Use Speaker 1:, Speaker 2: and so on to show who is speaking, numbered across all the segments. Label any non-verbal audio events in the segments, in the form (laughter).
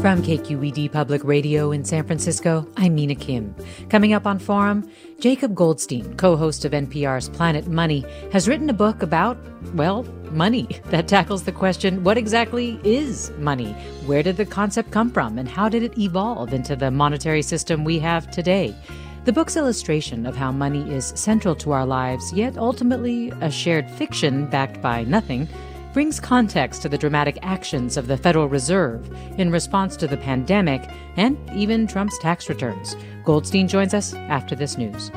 Speaker 1: From KQED Public Radio in San Francisco, I'm Mina Kim. Coming up on Forum, Jacob Goldstein, co host of NPR's Planet Money, has written a book about, well, money (laughs) that tackles the question what exactly is money? Where did the concept come from? And how did it evolve into the monetary system we have today? The book's illustration of how money is central to our lives, yet ultimately a shared fiction backed by nothing brings context to the dramatic actions of the Federal Reserve in response to the pandemic and even Trump's tax returns. Goldstein joins us after this news.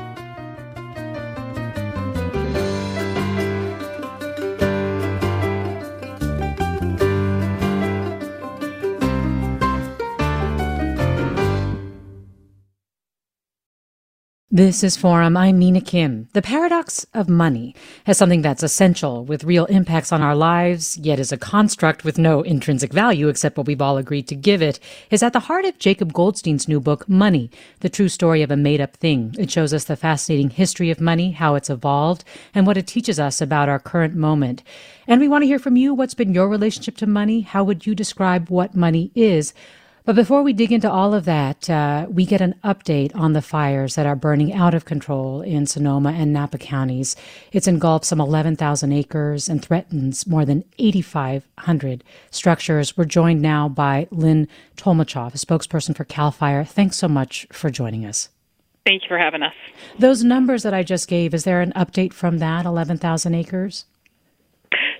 Speaker 1: This is Forum. I'm Mina Kim. The paradox of money has something that's essential with real impacts on our lives, yet is a construct with no intrinsic value except what we've all agreed to give it, is at the heart of Jacob Goldstein's new book, Money, the true story of a made up thing. It shows us the fascinating history of money, how it's evolved, and what it teaches us about our current moment. And we want to hear from you. What's been your relationship to money? How would you describe what money is? But before we dig into all of that, uh, we get an update on the fires that are burning out of control in Sonoma and Napa counties. It's engulfed some 11,000 acres and threatens more than 8,500 structures. We're joined now by Lynn Tolmachoff, a spokesperson for CAL FIRE. Thanks so much for joining us.
Speaker 2: Thank you for having us.
Speaker 1: Those numbers that I just gave, is there an update from that 11,000 acres?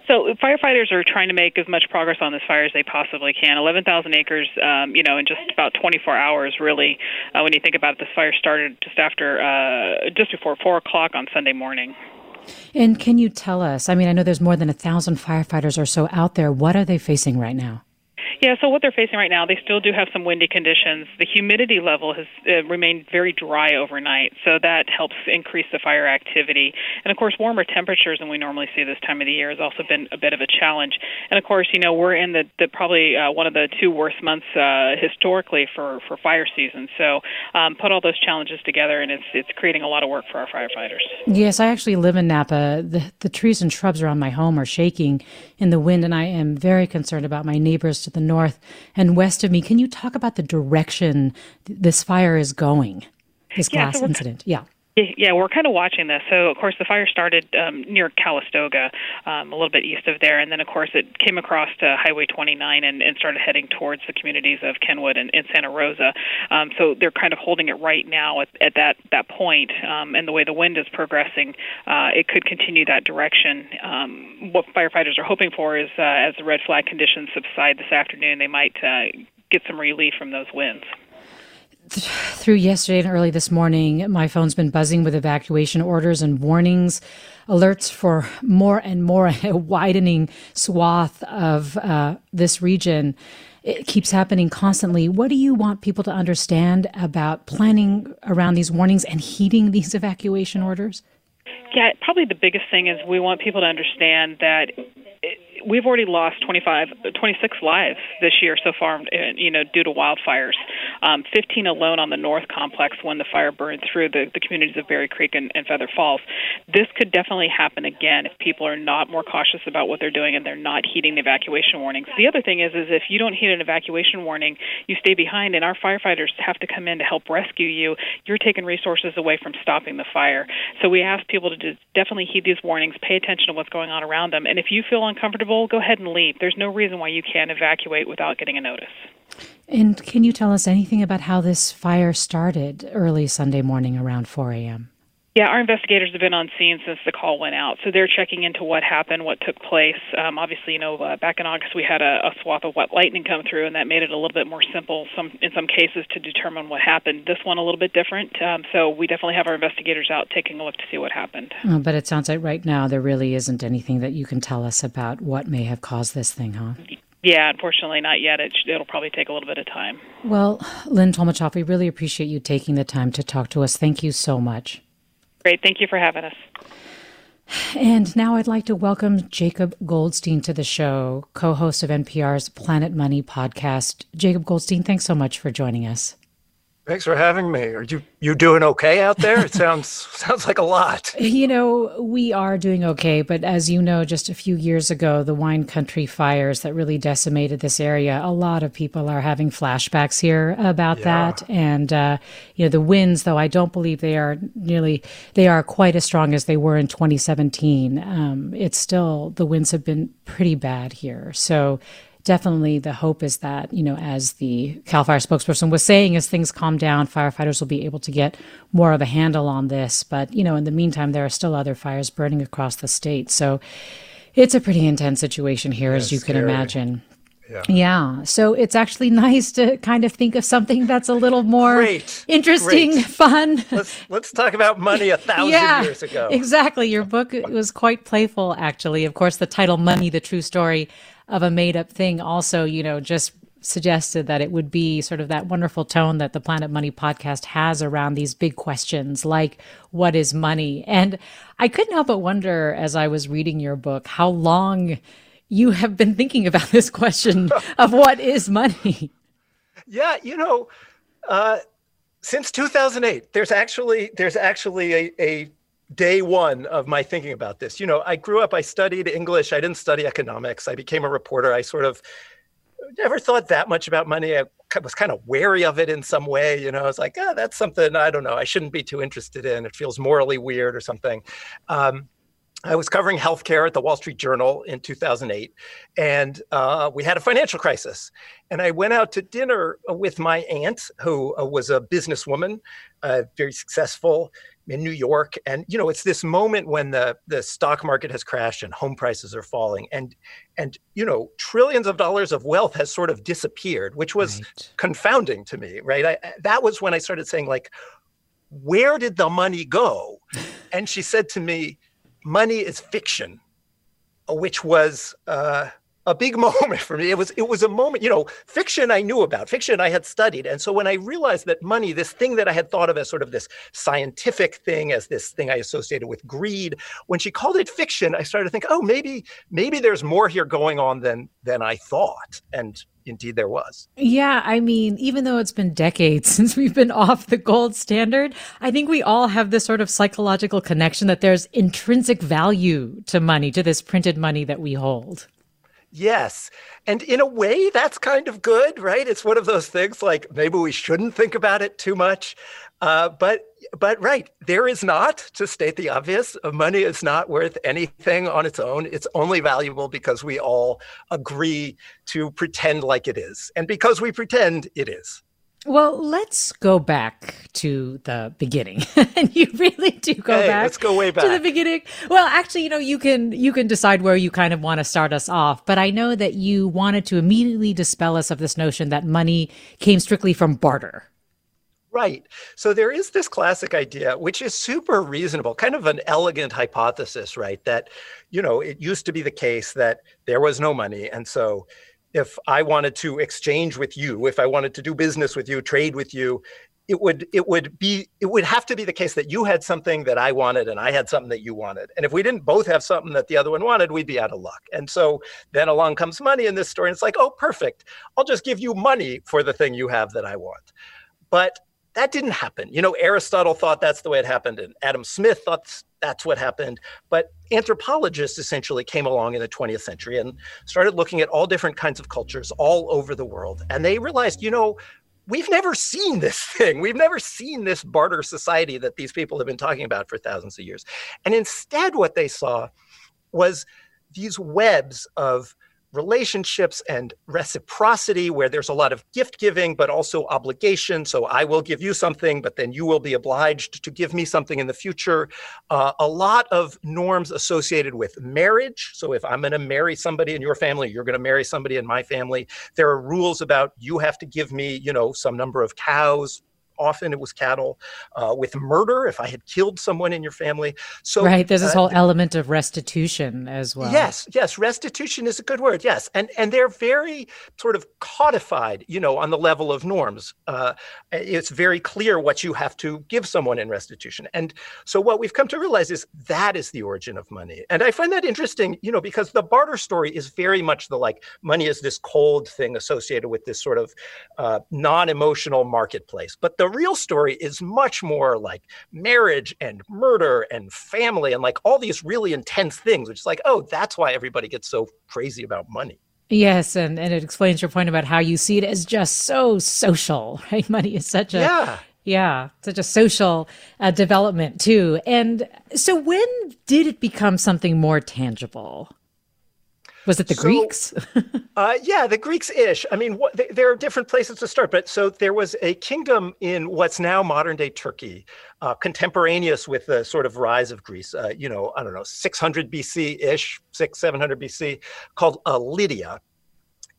Speaker 2: So firefighters are trying to make as much progress on this fire as they possibly can. 11,000 acres, um, you know, in just about 24 hours, really. Uh, when you think about it, this fire started just after, uh, just before four o'clock on Sunday morning.
Speaker 1: And can you tell us? I mean, I know there's more than a thousand firefighters or so out there. What are they facing right now?
Speaker 2: Yeah, so what they're facing right now, they still do have some windy conditions. The humidity level has uh, remained very dry overnight, so that helps increase the fire activity. And of course, warmer temperatures than we normally see this time of the year has also been a bit of a challenge. And of course, you know, we're in the, the probably uh, one of the two worst months uh, historically for, for fire season. So um, put all those challenges together, and it's it's creating a lot of work for our firefighters.
Speaker 1: Yes, I actually live in Napa. The, the trees and shrubs around my home are shaking in the wind, and I am very concerned about my neighbors to the north and west of me. Can you talk about the direction this fire is going? This
Speaker 2: yeah,
Speaker 1: glass
Speaker 2: so
Speaker 1: incident. Yeah.
Speaker 2: Yeah, we're kind of watching this. So, of course, the fire started um, near Calistoga, um, a little bit east of there, and then, of course, it came across to Highway 29 and, and started heading towards the communities of Kenwood and, and Santa Rosa. Um, so they're kind of holding it right now at, at that that point, um, and the way the wind is progressing, uh, it could continue that direction. Um, what firefighters are hoping for is, uh, as the red flag conditions subside this afternoon, they might uh, get some relief from those winds
Speaker 1: through yesterday and early this morning, my phone's been buzzing with evacuation orders and warnings, alerts for more and more (laughs) a widening swath of uh, this region. It keeps happening constantly. What do you want people to understand about planning around these warnings and heeding these (laughs) evacuation orders?
Speaker 2: Yeah, probably the biggest thing is we want people to understand that we've already lost 25, 26 lives this year so far, uh, you know, due to wildfires. Um, 15 alone on the North Complex when the fire burned through the, the communities of Berry Creek and, and Feather Falls. This could definitely happen again if people are not more cautious about what they're doing and they're not heeding the evacuation warnings. The other thing is, is if you don't heed an evacuation warning, you stay behind, and our firefighters have to come in to help rescue you. You're taking resources away from stopping the fire. So we ask people to definitely heed these warnings, pay attention to what's going on around them, and if you feel uncomfortable go ahead and leave. There's no reason why you can't evacuate without getting a notice.
Speaker 1: And can you tell us anything about how this fire started early Sunday morning around 4 a.m.?
Speaker 2: Yeah, our investigators have been on scene since the call went out, so they're checking into what happened, what took place. Um, obviously, you know, uh, back in August we had a, a swath of wet lightning come through, and that made it a little bit more simple, some in some cases, to determine what happened. This one a little bit different, um, so we definitely have our investigators out taking a look to see what happened.
Speaker 1: Oh, but it sounds like right now there really isn't anything that you can tell us about what may have caused this thing, huh?
Speaker 2: Yeah, unfortunately, not yet. It, will probably take a little bit of time.
Speaker 1: Well, Lynn Tolmachoff, we really appreciate you taking the time to talk to us. Thank you so much.
Speaker 2: Great. Thank you for having us.
Speaker 1: And now I'd like to welcome Jacob Goldstein to the show, co host of NPR's Planet Money podcast. Jacob Goldstein, thanks so much for joining us.
Speaker 3: Thanks for having me. Are you you doing okay out there? It (laughs) sounds sounds like a lot.
Speaker 1: You know, we are doing okay, but as you know, just a few years ago, the wine country fires that really decimated this area, a lot of people are having flashbacks here about yeah. that. And uh, you know, the winds, though I don't believe they are nearly they are quite as strong as they were in 2017. Um, it's still the winds have been pretty bad here. So definitely the hope is that, you know, as the CAL FIRE spokesperson was saying, as things calm down, firefighters will be able to get more of a handle on this. But, you know, in the meantime, there are still other fires burning across the state. So it's a pretty intense situation here, yeah, as you scary. can imagine. Yeah. yeah. So it's actually (laughs) nice to kind of think of something that's a little more Great. interesting, Great. (laughs) fun.
Speaker 3: Let's let's talk about money a thousand yeah, years ago.
Speaker 1: Exactly. Your book was quite playful actually. Of course the title Money the True Story of a made up thing also, you know, just suggested that it would be sort of that wonderful tone that the Planet Money podcast has around these big questions like what is money? And I couldn't help but wonder as I was reading your book how long you have been thinking about this question (laughs) of what is money.
Speaker 3: Yeah, you know, uh, since 2008, there's actually there's actually a, a day one of my thinking about this. You know, I grew up, I studied English, I didn't study economics. I became a reporter. I sort of never thought that much about money. I was kind of wary of it in some way. You know, I was like, oh, that's something I don't know. I shouldn't be too interested in. It feels morally weird or something. Um, I was covering healthcare at the Wall Street Journal in 2008, and uh, we had a financial crisis. And I went out to dinner with my aunt, who uh, was a businesswoman, uh, very successful in New York. And you know, it's this moment when the the stock market has crashed and home prices are falling, and and you know, trillions of dollars of wealth has sort of disappeared, which was right. confounding to me. Right? I, that was when I started saying like, where did the money go? (laughs) and she said to me money is fiction, which was uh, a big (laughs) moment for me. It was it was a moment, you know, fiction I knew about, fiction I had studied, and so when I realized that money, this thing that I had thought of as sort of this scientific thing, as this thing I associated with greed, when she called it fiction, I started to think, oh, maybe maybe there's more here going on than than I thought, and indeed there was.
Speaker 1: Yeah, I mean, even though it's been decades (laughs) since we've been off the gold standard, I think we all have this sort of psychological connection that there's intrinsic value to money, to this printed money that we hold.
Speaker 3: Yes. And in a way, that's kind of good, right? It's one of those things like maybe we shouldn't think about it too much. Uh, but but right, there is not, to state the obvious, money is not worth anything on its own. It's only valuable because we all agree to pretend like it is. And because we pretend it is.
Speaker 1: Well, let's go back to the beginning. (laughs) and you really do go
Speaker 3: hey,
Speaker 1: back.
Speaker 3: Let's go way back
Speaker 1: to the beginning. Well, actually, you know, you can you can decide where you kind of want to start us off. But I know that you wanted to immediately dispel us of this notion that money came strictly from barter.
Speaker 3: Right. So there is this classic idea, which is super reasonable, kind of an elegant hypothesis, right? That, you know, it used to be the case that there was no money. And so if I wanted to exchange with you, if I wanted to do business with you, trade with you, it would it would be it would have to be the case that you had something that I wanted and I had something that you wanted. And if we didn't both have something that the other one wanted, we'd be out of luck. And so then along comes money in this story. And it's like, oh, perfect. I'll just give you money for the thing you have that I want. But that didn't happen. You know, Aristotle thought that's the way it happened, and Adam Smith thought that's what happened. But anthropologists essentially came along in the 20th century and started looking at all different kinds of cultures all over the world. And they realized, you know, we've never seen this (laughs) thing. We've never seen this barter society that these people have been talking about for thousands of years. And instead, what they saw was these webs of relationships and reciprocity where there's a lot of gift giving but also obligation. So i will give you something but then you will be obliged to give me something in the future. Uh, a lot of norms associated with marriage. So if i'm going to marry somebody in your family you're going to marry somebody in my family. There are rules about you have to give me you know some number of cows often it was cattle uh, with murder if i had killed someone in your family.
Speaker 1: So right there's this uh, whole element of restitution as well.
Speaker 3: Yes yes restitution is a good word yes. And and they're very sort of codified you know on the level of norms. Uh, it's very clear what you have to give someone in restitution. And so what we've come to realize is that is the origin of money. And i find that interesting you know because the barter story is very much the like money is this cold thing associated with this sort of uh, non-emotional marketplace. But the the real story is much more like marriage and murder and family and like all these really intense things, which is like, oh, that's why everybody gets so crazy about money.
Speaker 1: Yes, and, and it explains your point about how you see it as just so social, (laughs) right? Money is such a
Speaker 3: yeah.
Speaker 1: Yeah, such a social uh, development too. And so, when did it become something more tangible? Was it the so, Greeks? (laughs)
Speaker 3: uh, yeah, the Greeks ish. I mean, what, they, there are different places to start, but so there was a kingdom in what's now modern day Turkey, uh, contemporaneous with the sort of rise of Greece, uh, you know, I don't know, 600 BC ish, six, 700 BC, called Lydia.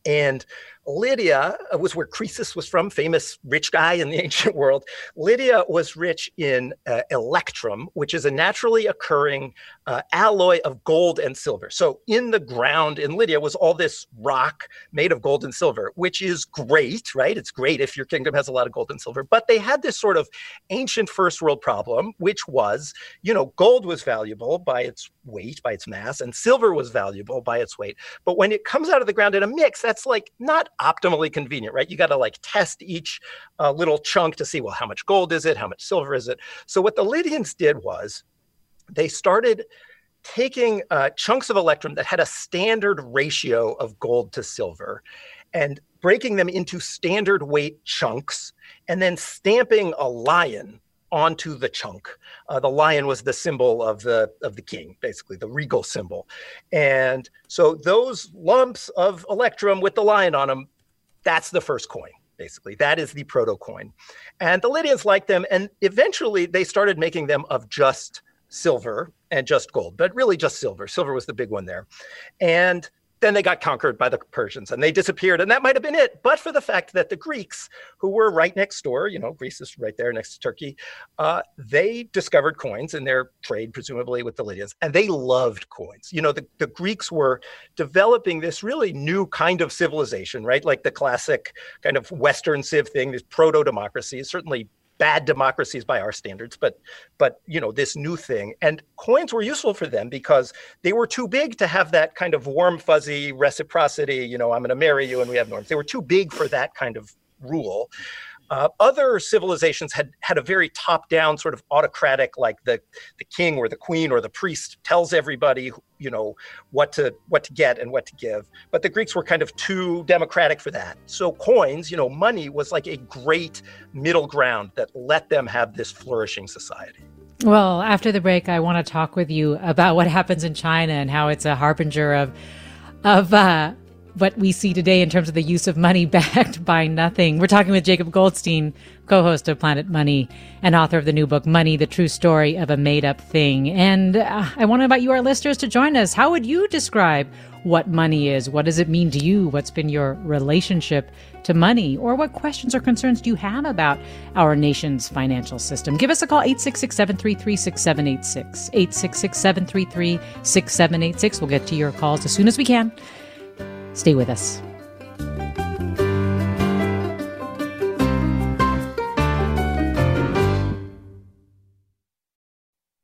Speaker 3: And Lydia uh, was where Croesus was from, famous rich guy in the (laughs) ancient world. Lydia was rich in uh, electrum, which is a naturally occurring uh, alloy of gold and silver. So in the ground in Lydia was all this rock made of gold and silver, which is great, right? It's great if your kingdom has a lot of gold and silver. But they had this sort of ancient first world problem, which was, you know, gold was valuable by its weight, by its mass, and silver was valuable by its weight. But when it comes out of the ground in a mix, that's like not optimally convenient, right? You got to like test each uh, little chunk to see, well, how much gold is it? How much silver is it? So what the Lydians did was they started taking uh, chunks of electrum that had a standard ratio of gold to silver and breaking them into standard weight chunks and then stamping a lion onto the chunk. Uh, the lion was the symbol of the of the king, basically the regal symbol, and so those lumps of electrum with the lion on them that's the first coin, basically. That is the proto coin. And the Lydians liked them. And eventually they started making them of just silver and just gold, but really just silver. Silver was the big one there. And then they got conquered by the Persians and they disappeared. And that might have been it. But for the fact that the Greeks, who were right next door, you know, Greece is right there next to Turkey, uh, they discovered coins in their trade, presumably with the Lydians, and they loved coins. You know, the, the Greeks were developing this really new kind of civilization, right? Like the classic kind of Western civ thing, this proto democracies, certainly bad democracies by our standards, but but you know this new thing. And coins were useful for them because they were too big to have that kind of warm fuzzy reciprocity. You know, I'm going to marry you, and we have norms. They were too big for that kind of rule. Uh, other civilizations had had a very top-down sort of autocratic, like the the king or the queen or the priest tells everybody, you know, what to what to get and what to give. But the Greeks were kind of too democratic for that. So coins, you know, money was like a great middle ground that let them have this flourishing society.
Speaker 1: Well, after the break, I want to talk with you about what happens in China and how it's a harbinger of of uh, what we see today in terms of the use of money (laughs) backed by nothing. We're talking with Jacob Goldstein, co host of Planet Money and author of the new book, Money, the True Story of a Made Up Thing. And uh, I want to invite you, our listeners, to join us. How would you describe what money is? What does it mean to you? What's been your relationship to money? Or what questions or concerns do you have about our nation's financial system? Give us a call, 866 733 6786. 866 733 6786. We'll get to your calls as soon as we can. Stay with us.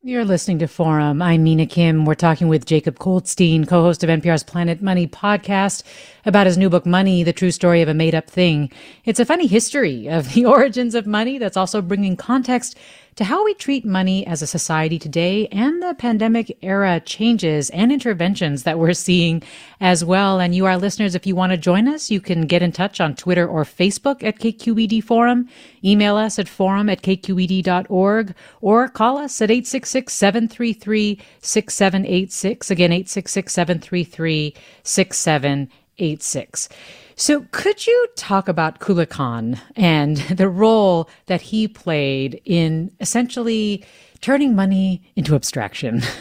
Speaker 1: You're listening to Forum. I'm Mina Kim. We're talking with Jacob Goldstein, co-host of NPR's Planet Money podcast about his new book, Money, the true story of a made up thing. It's a funny history of the (laughs) origins of money that's also bringing context to how we treat money as a society today and the pandemic era changes and interventions that we're seeing as well. And you, our listeners, if you want to join us, you can get in touch on Twitter or Facebook at KQED Forum, email us at forum at kqed.org, or call us at 866 733 6786. Again, 866 733 6786. So, could you talk about Kublai Khan and (laughs) the role that he played in essentially turning money into abstraction? (laughs)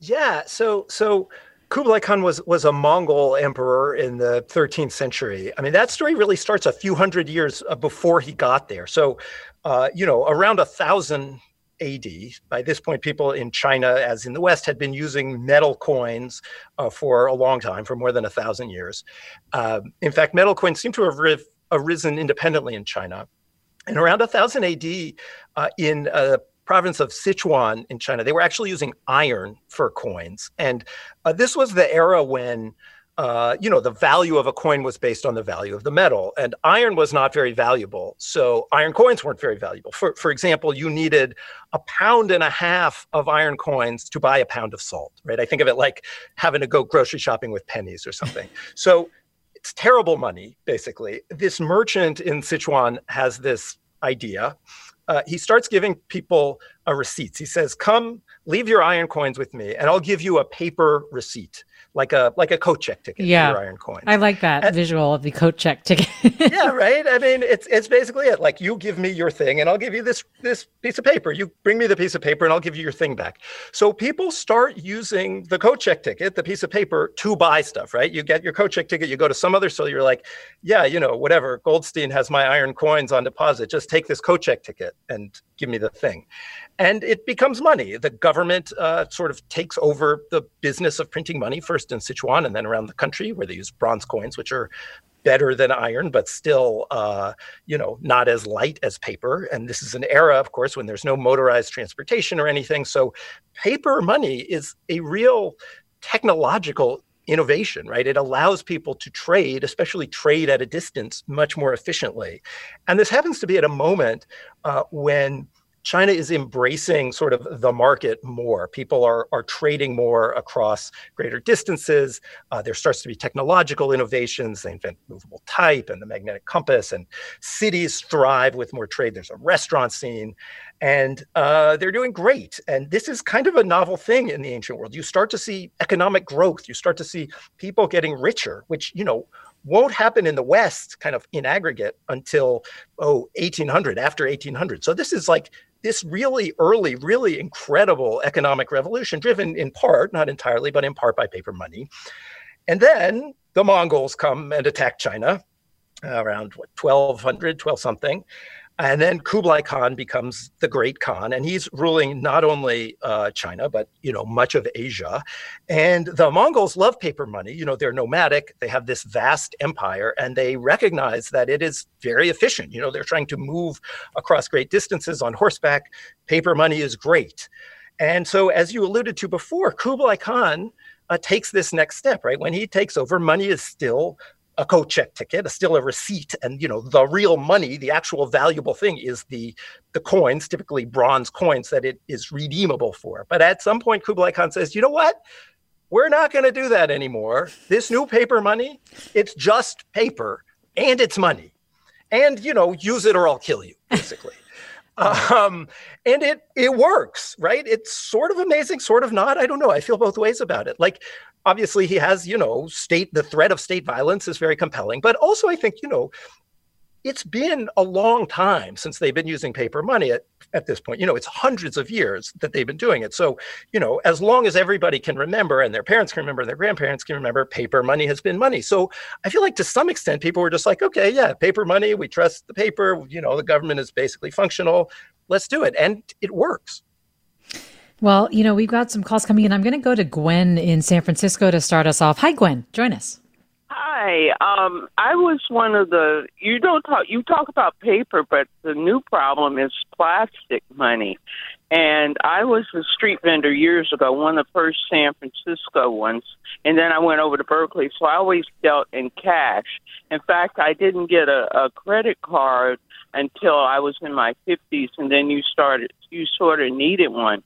Speaker 3: Yeah. So, so Kublai Khan was was a Mongol emperor in the 13th century. I mean, that story really starts a few hundred years uh, before he got there. So, uh, you know, around a thousand AD. By this point, people in China, as in the West, had been using metal coins uh, for a long time, for more than a thousand years. Uh, in fact, metal coins seem to have ri- arisen independently in China. And around 1000 AD, uh, in a province of Sichuan in China, they were actually using iron for coins. And uh, this was the era when uh, you know, the value of a coin was based on the value of the metal, and iron was not very valuable. So iron coins weren't very valuable. For for example, you needed a pound and a half of iron coins to buy a pound of salt, right? I think of it like having to go grocery shopping with pennies or something. (laughs) so it's terrible money, basically. This merchant in Sichuan has this idea. Uh, he starts giving people a receipt. He says, "Come, leave your iron coins with me, and I'll give you a paper receipt." Like a like a coat check ticket yeah. iron coins.
Speaker 1: I like that and, visual of the coat check ticket. (laughs)
Speaker 3: yeah, right. I mean, it's it's basically it. Like you give me your thing, and I'll give you this this piece of paper. You bring me the piece of paper, and I'll give you your thing back. So people start using the coat check ticket, the piece of paper, to buy stuff. Right? You get your coat check ticket. You go to some other store. You're like, yeah, you know, whatever. Goldstein has my iron coins on deposit. Just take this coat check ticket and give me the thing and it becomes money. The government uh, sort of takes over the business of printing money, first in Sichuan and then around the country, where they use bronze coins, which are better than iron, but still, uh, you know, not as light as paper. And this is an era, of course, when there's no motorized transportation or anything. So, paper money is a real technological innovation, right? It allows people to trade, especially trade at a distance, much more efficiently. And this happens to be at a moment uh, when China is embracing sort of the market more. People are, are trading more across greater distances. Uh, there starts to be technological innovations. They invent movable type and the magnetic compass, and cities thrive with more trade. There's a restaurant scene, and uh, they're doing great. And this is kind of a novel thing in the ancient world. You start to see economic growth. You start to see people getting richer, which, you know, won't happen in the West, kind of in aggregate, until oh 1800, after 1800. So this is like this really early, really incredible economic revolution, driven in part, not entirely, but in part by paper money. And then the Mongols come and attack China around what, 1200, 12 something. And then Kublai Khan becomes the great Khan, and he's ruling not only uh, China but you know much of Asia. And the Mongols love paper money. You know they're nomadic. They have this vast empire, and they recognize that it is very efficient. You know they're trying to move across great distances on horseback. Paper money is great. And so, as you alluded to before, Kublai Khan uh, takes this next step. Right when he takes over, money is still a coat check ticket, still a receipt, and you know the real money, the actual valuable thing is the the coins, typically bronze coins that it is redeemable for. But at some point, Kublai Khan says, you know what? We're not going to do that anymore. This new paper money, it's just paper and it's money, and you know use it or I'll kill you, basically. (laughs) um, and it it works, right? It's sort of amazing, sort of not. I don't know. I feel both ways about it. Like obviously he has, you know, state the threat of state violence is very compelling, but also I think, you know, it's been a long time since they've been using paper money at, at this point. You know, it's hundreds of years that they've been doing it. So, you know, as long as everybody can remember and their parents can remember, and their grandparents can remember, paper money has been money. So I feel like to some extent people were just like, okay, yeah, paper money, we trust the paper, you know, the government is basically functional. Let's do it. And it works.
Speaker 1: Well, you know, we've got some calls coming in. I'm going to go to Gwen in San Francisco to start us off. Hi, Gwen. Join us.
Speaker 4: Hi. Um, I was one of the. You don't talk. You talk about paper, but the new problem is plastic money. And I was a street vendor years ago, one of the first San Francisco ones. And then I went over to Berkeley, so I always dealt in cash. In fact, I didn't get a, a credit card until I was in my 50s, and then you started. You sort of needed one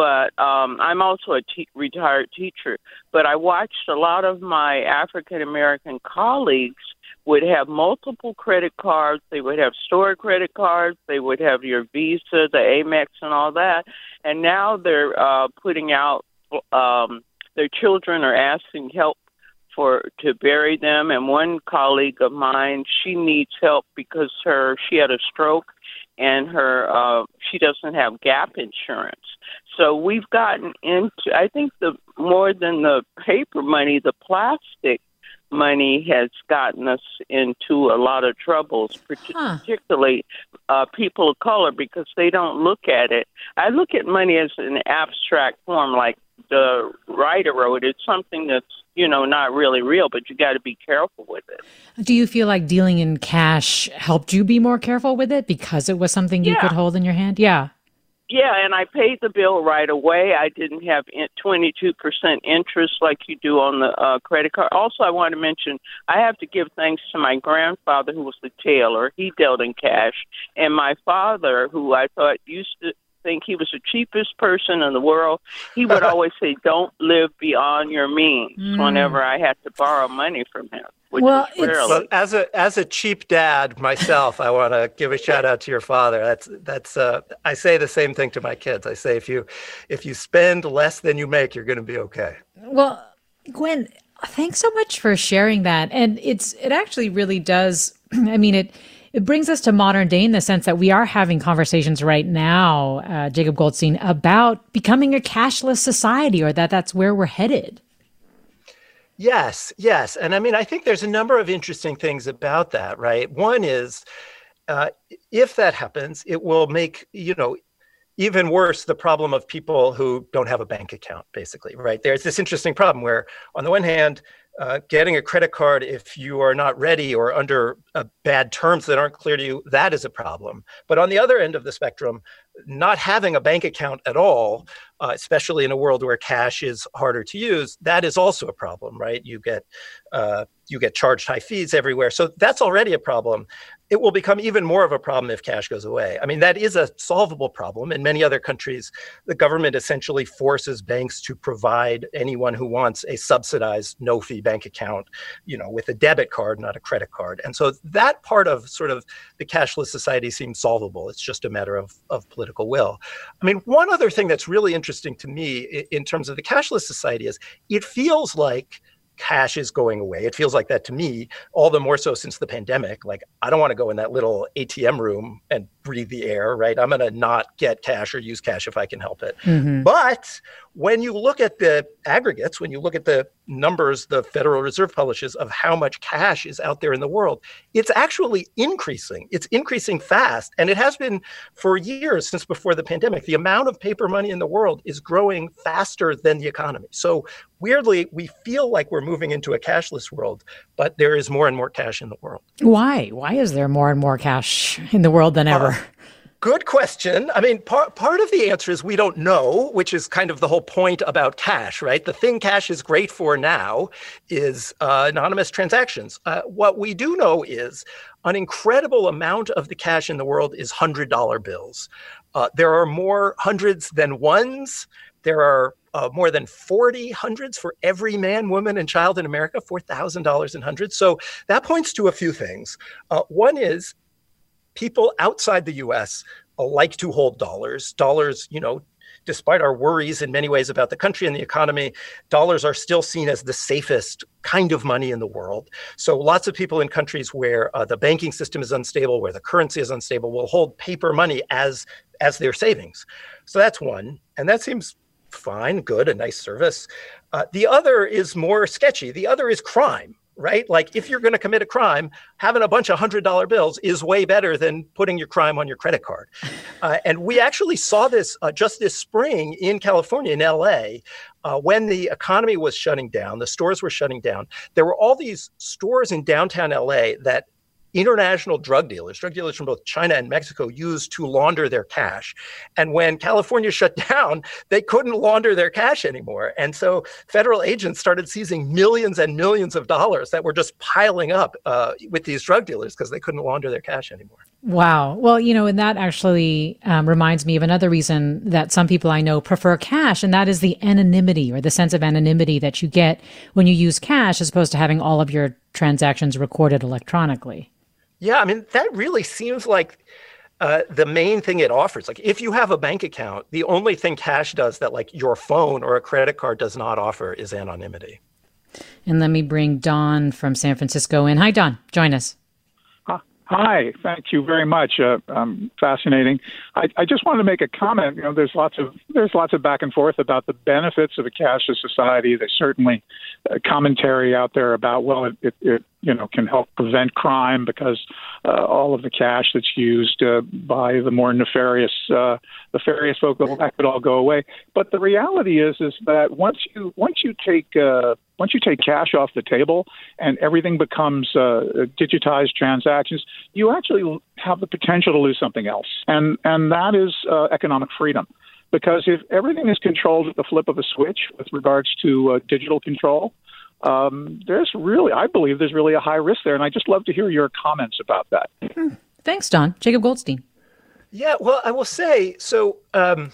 Speaker 4: but um, I'm also a te- retired teacher. But I watched a lot of my African American colleagues would have multiple credit cards. They would have store credit cards. They would have your Visa, the Amex, and all that. And now they're uh, putting out. Um, their children are asking help for to bury them. And one colleague of mine, she needs help because her she had a stroke and her uh, she doesn't have gap insurance. So we've gotten into I think the more than the paper money, the plastic money has gotten us into a lot of troubles, particularly huh. uh, people of color, because they don't look at it. I look at money as an abstract form, like the writer wrote. It's something that's you know not really real, but you got to be careful with it.
Speaker 1: Do you feel like dealing in cash helped you be more careful with it because it was something you
Speaker 4: yeah.
Speaker 1: could hold in your hand? Yeah.
Speaker 4: Yeah, and I paid the bill right away. I didn't have 22% interest like you do on the uh, credit card. Also, I want to mention I have to give thanks to my grandfather, who was the tailor. He dealt in cash. And my father, who I thought used to think he was the cheapest person in the world, he would (laughs) always say, Don't live beyond your means mm. whenever I had to borrow money from him well, well,
Speaker 3: as a as a cheap dad myself, I want to give a shout out to your father. That's that's uh, I say the same thing to my kids. I say if you if you spend less than you make, you're going to be okay.
Speaker 1: Well, Gwen, thanks so much for sharing that. And it's it actually really does. (clears throat) I mean it. It brings us to modern day in the sense that we are having conversations right now, uh, Jacob Goldstein, about becoming a cashless society, or that that's where we're headed.
Speaker 3: Yes, yes. And I mean, I think there's a number of interesting things about that, right? One is uh, if that happens, it will make, you know, even worse the problem of people who don't have a bank account, basically, right? There's this interesting problem where, on the one hand, uh, getting a credit card if you are not ready or under uh, bad terms that aren't clear to you, that is a problem. But on the other end of the spectrum, not having a bank account at all, uh, especially in a world where cash is harder to use, that is also a problem, right? You get uh, you get charged high fees everywhere, so that's already a problem it will become even more of a problem if cash goes away. I mean, that is a solvable problem. In many other countries, the government essentially forces banks to provide anyone who wants a subsidized no fee bank account, you know, with a debit card, not a credit card. And so that part of sort of the cashless society seems solvable. It's just a matter of, of political will. I mean, one other thing that's really interesting to me in terms of the cashless society is it feels like cash is going away. It feels like that to me, all the more so since the pandemic. Like, I don't want to go in that little ATM room and breathe the air, right? I'm going to not get cash or use cash if I can help it. Mm-hmm. But when you look at the aggregates, when you look at the numbers the Federal Reserve publishes of how much cash is out there in the world, it's actually increasing. It's increasing fast. And it has been for years since before the pandemic. The amount of paper money in the world is growing faster than the economy. So weirdly, we feel like we're moving into a cashless world, but there is more and more cash in the world.
Speaker 1: Why? Why is there more and more cash in the world than ever? Uh,
Speaker 3: Good question. I mean, part part of the answer is we don't know, which is kind of the whole point about cash, right? The thing cash is great for now is uh, anonymous transactions. Uh, what we do know is an incredible amount of the cash in the world is hundred dollar bills. Uh, there are more hundreds than ones. There are uh, more than 40 hundreds for every man, woman, and child in America, $4,000 in hundreds. So that points to a few things. Uh, one is people outside the US like to hold dollars. Dollars, you know, despite our worries in many ways about the country and the economy, dollars are still seen as the safest kind of money in the world. So lots of people in countries where uh, the banking system is unstable, where the currency is unstable, will hold paper money as as their savings. So that's one, and that seems fine, good, a nice service. Uh, the other is more sketchy. The other is crime right? Like if you're going to commit a crime, having a bunch of hundred dollar bills is way better than putting your crime on your credit card. (laughs) Uh, and we actually saw this uh, just this spring in California, in LA, uh, when the economy was shutting down, the stores were shutting down. There were all these stores in downtown LA that international drug dealers, drug dealers from both China and Mexico, used to launder their cash. And when California (laughs) shut down, they couldn't launder their cash anymore. And so federal agents started seizing millions and millions of dollars that were just piling up uh, with these drug dealers because they couldn't launder their cash anymore.
Speaker 1: Wow. Well, you know, and that actually um, reminds me of another reason that some people I know prefer cash, and that is the anonymity or the sense of anonymity that you get when you use cash as opposed to having all of your transactions recorded electronically.
Speaker 3: Yeah, I mean, that really seems like uh, the main thing it offers. Like, if you have a bank account, the only thing cash does that, like, your phone or a credit card does not offer is anonymity.
Speaker 1: And let me bring Don from San Francisco in. Hi, Don. Join us.
Speaker 5: Hi, thank you very much. Uh, um, fascinating. I, I, just wanted to make a comment. You know, there's lots of there's lots of back and forth about the benefits of a cashless society. There's certainly a commentary out there about well, it, it, it you know can help prevent crime because uh, all of the cash that's used uh, by the more nefarious uh, nefarious folk that could all go away. But the reality is is that once you once you take uh, once you take cash off the table and everything becomes uh, digitized transactions, you actually have the potential to lose something else, and and that is uh, economic freedom. Because if everything is controlled at the flip of a switch with regards to uh, digital control, um, there's really, I believe, there's really a high risk there, and I just love to hear your comments about that.
Speaker 1: Hmm. Thanks, Don. Jacob Goldstein.
Speaker 3: Yeah, well, I will say so. Um,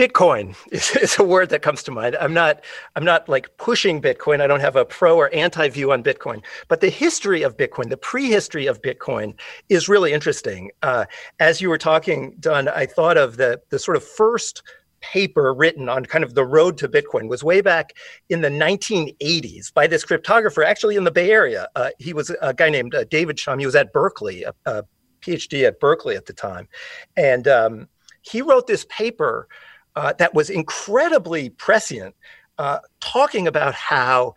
Speaker 3: Bitcoin (laughs) is, is, a word that comes to mind. I'm not I'm not like pushing Bitcoin. I don't have a pro or anti view on Bitcoin. But the history of Bitcoin, the prehistory of Bitcoin, is really interesting. Uh, as you were talking, Don, I thought of the the sort of first paper written on kind of the road to Bitcoin was way back in the 1980s by this cryptographer, actually in the Bay Area. Uh, he was a guy named uh, David Chaum. He was at Berkeley, a, a, PhD at Berkeley at the time, and um, he wrote this paper uh, that was incredibly prescient, uh, talking about how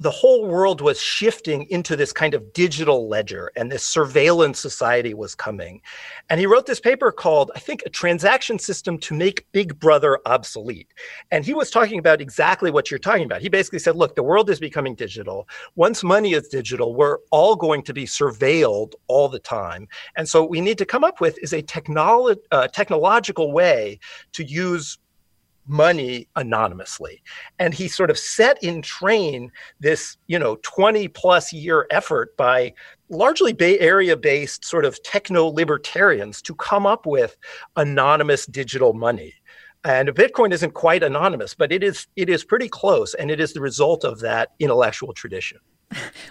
Speaker 3: the whole world was shifting into this kind of digital ledger and this surveillance society was coming. And he wrote this paper called, I think, A Transaction System to Make Big Brother Obsolete. And he was talking about exactly what you're talking about. He basically said, look, the world is becoming digital. Once money is digital, we're all going to be surveilled all the time. And so what we need to come up with is a technolo- uh, technological way to use money anonymously. And he sort of set in train this you know 20 plus year effort by largely bay area based sort of techno libertarians to come up with anonymous digital money. And bitcoin isn't quite anonymous but it is it is pretty close and it is the result of that intellectual tradition.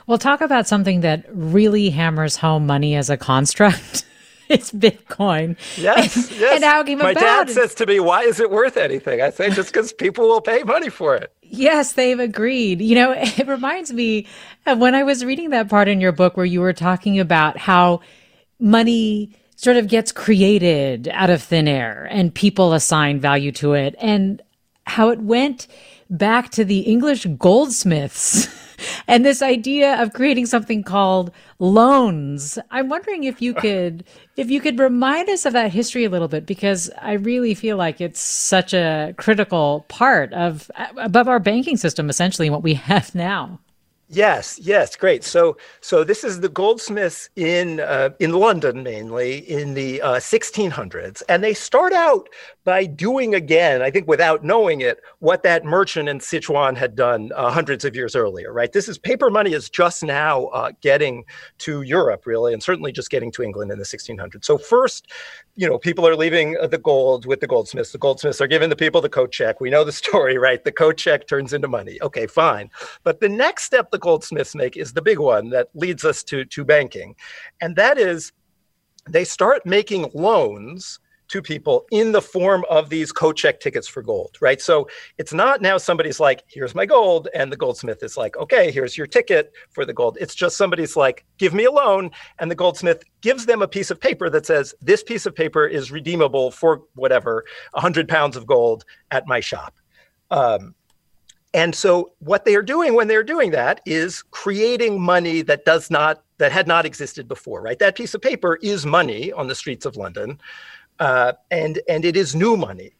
Speaker 1: We'll talk about something that really hammers home money as a construct (laughs) it's Bitcoin.
Speaker 3: Yes,
Speaker 1: and,
Speaker 3: yes.
Speaker 1: And how it came
Speaker 3: My
Speaker 1: about.
Speaker 3: dad says to me, "Why is it worth anything?" I say, "Just because people will pay money for it."
Speaker 1: Yes, they've agreed. You know, (laughs) it reminds me of when I was reading that part in your book where you were talking about how money sort of gets created out of thin air and people assign value to it, and how it went back to the English goldsmiths. (laughs) and this idea of creating something called loans. I'm wondering if you (laughs) could if you could remind us of that history a little bit because I really feel like it's such a critical part of above our banking system essentially what we (laughs) have now.
Speaker 3: Yes, yes, great. So, so this is the goldsmiths in uh, in London mainly in the uh, 1600s, and they start out by doing again, I think without knowing it, what that merchant in Sichuan had done uh, hundreds of years earlier. Right? This is paper money is just now uh, getting to Europe, really, and certainly just getting to England in the 1600s. So first, you know, people are leaving uh, the gold with the goldsmiths. The goldsmiths are giving the people the coat check. We know the (laughs) story, right? The coat check turns into money. Okay, fine. But the next step the goldsmiths make is the big one that leads us to, to banking. And that is they start making loans to people in the form of these co-check tickets for gold, right? So it's not now somebody's like, here's my gold, and the goldsmith is like, okay, here's your ticket for the gold. It's just somebody's like, give me a loan, and the goldsmith gives them a piece of paper that says, this piece of paper is redeemable for whatever, 100 pounds of gold at my shop. Um, and so what they are doing when they're doing that is creating money that does not that had not existed before, right? That piece of paper is money on the streets of London uh, and and it is new money.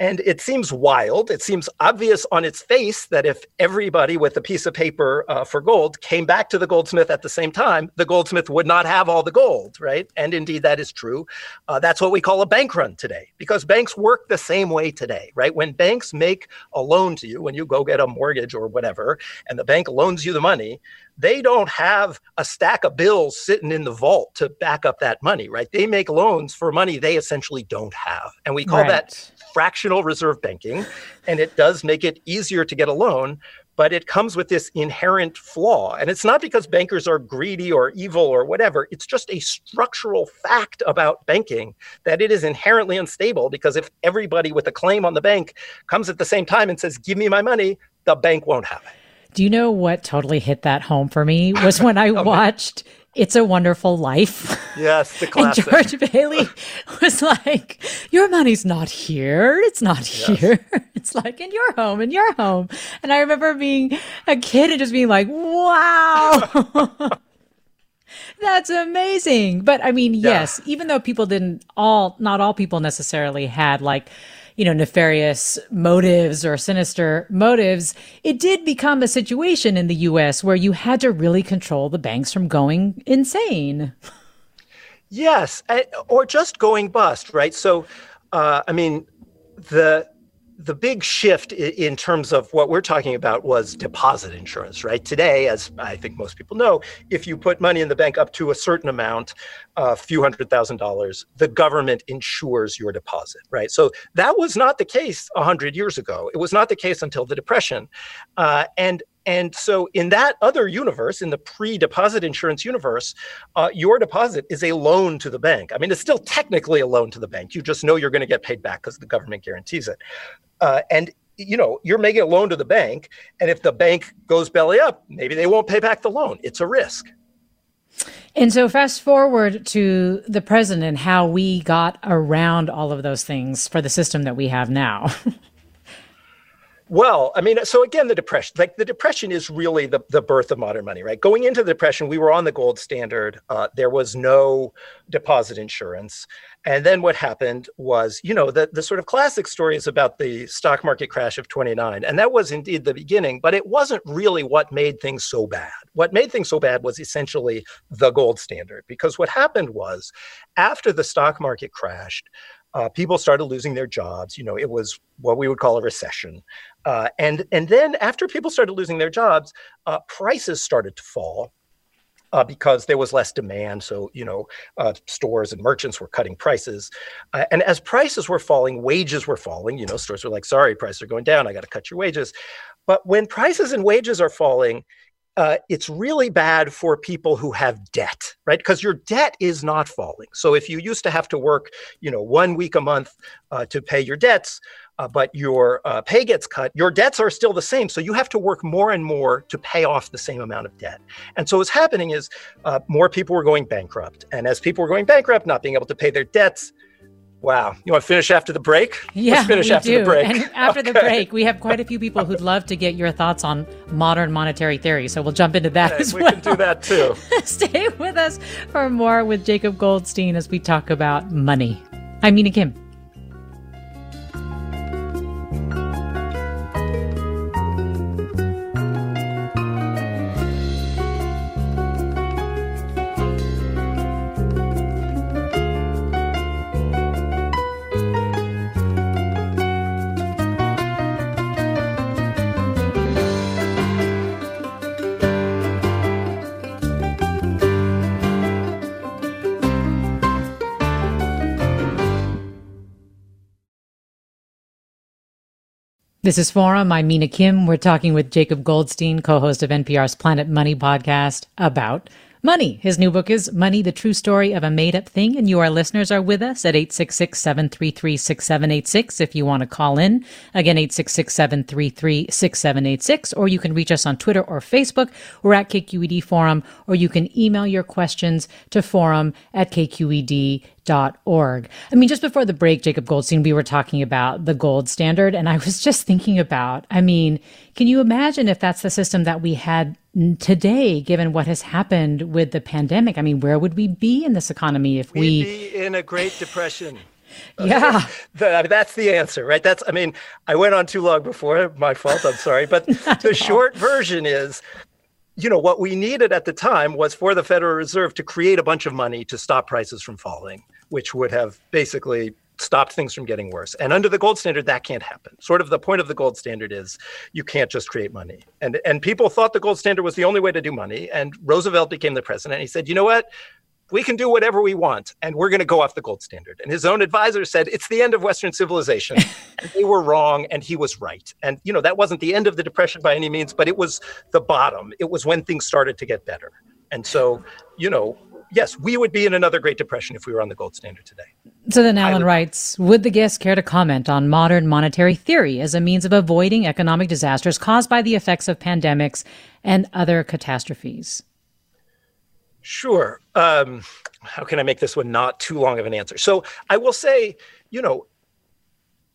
Speaker 3: And it seems wild. It seems obvious on its face that if everybody with a piece of paper uh, for gold came back to the goldsmith at the same time, the goldsmith would not have all the gold, right? And indeed, that is true. Uh, that's what we call a bank run today, because banks work the same way today, right? When banks make a loan to you, when you go get a mortgage or whatever, and the bank loans you the money, they don't have a stack of bills sitting in the vault to back up that money, right? They make loans for money they essentially don't have. And we call right. that fractional reserve banking. And it does make it easier to get a loan, but it comes with this inherent flaw. And it's not because bankers are greedy or evil or whatever. It's just a structural fact about banking that it is inherently unstable because if everybody with a claim on the bank comes at the same time and says, give me my money, the bank won't have it.
Speaker 1: Do you know what totally hit that home for me was when I (laughs) oh, watched It's a Wonderful Life.
Speaker 3: Yes, the (laughs) classic.
Speaker 1: and George Bailey (laughs) was like, Your money's not here. It's not here. (laughs) It's like in your home, in your home. And I remember being a kid and just being like, Wow. That's amazing. But I mean, yeah. yes, even though people didn't all, not all people necessarily had like, you know, nefarious motives or sinister motives, it did become a situation in the US where you had to really control the banks from going insane.
Speaker 3: Yes, or just going bust, right? So, uh, I mean, the the big shift in terms of what we're talking about was deposit insurance, right? Today, as I think most people know, if you put money in the bank up to a certain amount, a few hundred thousand dollars, the government insures your deposit, right? So that was not the case 100 years ago. It was not the case until the Depression. Uh, and and so, in that other universe, in the pre deposit insurance universe, uh, your deposit is a loan to the bank. I mean, it's still technically a loan to the bank. You just know you're going to get paid back because the government guarantees it. Uh, and you know, you're making a loan to the bank, and if the bank goes belly up, maybe they won't pay back the loan. It's a risk.
Speaker 1: And so, fast forward to the present and how we got around all of those things for the system that we have now. (laughs)
Speaker 3: Well, I mean, so again, the depression, like the depression is really the, the birth of modern money, right? Going into the depression, we were on the gold standard. Uh, there was no deposit insurance. And then what happened was, you know, the, the sort of classic story is about the stock market crash of 29. And that was indeed the beginning, but it wasn't really what made things so bad. What made things so bad was essentially the gold standard. Because what happened was after the stock market crashed, uh, people started losing their jobs. You know, it was what we would call a recession. Uh, and, and then after people started losing their jobs, uh, prices started to fall. Uh, because there was less demand. So, you know, uh, stores and merchants were cutting prices. Uh, and as prices were falling, wages were falling. You know, stores were like, sorry, prices are going down. I got to cut your wages. But when prices and wages are falling, uh, it's really bad for people who have debt, right? Because your debt is not falling. So if you used to have to work, you know, one week a month uh, to pay your debts, uh, but your uh, pay gets cut, your debts are still the same. So you have to work more and more to pay off the same amount of debt. And so what's happening is uh, more people were going bankrupt. And as people were going bankrupt, not being able to pay their debts, Wow. You want to finish after the break?
Speaker 1: Yeah,
Speaker 3: Let's finish after
Speaker 1: do.
Speaker 3: the break.
Speaker 1: And after okay. the break, we have quite a few people who'd love to get your thoughts on modern monetary theory. So we'll jump into that as
Speaker 3: we
Speaker 1: well.
Speaker 3: We can do that too. (laughs)
Speaker 1: Stay with us for more with Jacob Goldstein as we talk about money. I'm Mina Kim. This is Forum. I'm Mina Kim. We're talking with Jacob Goldstein, co host of NPR's Planet Money podcast, about money. His new book is Money, the True Story of a Made Up Thing. And you, our listeners, are with us at 866 733 6786 if you want to call in. Again, 866 733 6786. Or you can reach us on Twitter or Facebook. We're at KQED Forum. Or you can email your questions to forum at KQED org. I mean, just before the break, Jacob Goldstein, we were talking about the gold standard, and I was just thinking about, I mean, can you imagine if that's the system that we had today, given what has happened with the pandemic? I mean, where would we be in this economy if
Speaker 3: We'd
Speaker 1: we
Speaker 3: be in a Great Depression? (laughs)
Speaker 1: yeah (laughs)
Speaker 3: that's the answer right that's i mean i went on too long before my fault i'm sorry but (laughs) the short version is you know, what we needed at the time was for the Federal Reserve to create a bunch of money to stop prices from falling, which would have basically stopped things from getting worse. And under the gold standard, that can't happen. Sort of the point of the gold standard is you can't just create money. And and people thought the gold standard was the only way to do money. And Roosevelt became the president. And he said, you know what? we can do whatever we want and we're going to go off the gold standard. And his own advisor said it's the end of Western civilization. (laughs) they were wrong and he was right. And, you know, that wasn't the end of the Depression by any means, but it was the bottom. It was when things started to get better. And so, you know, yes, we would be in another Great Depression if we were on the gold standard today.
Speaker 1: So then Alan writes Would the guest care to comment on modern monetary theory as a means of avoiding economic disasters caused by the effects of pandemics and other catastrophes?
Speaker 3: Sure. Um, how can I make this one not too long of an answer? So I will say, you know,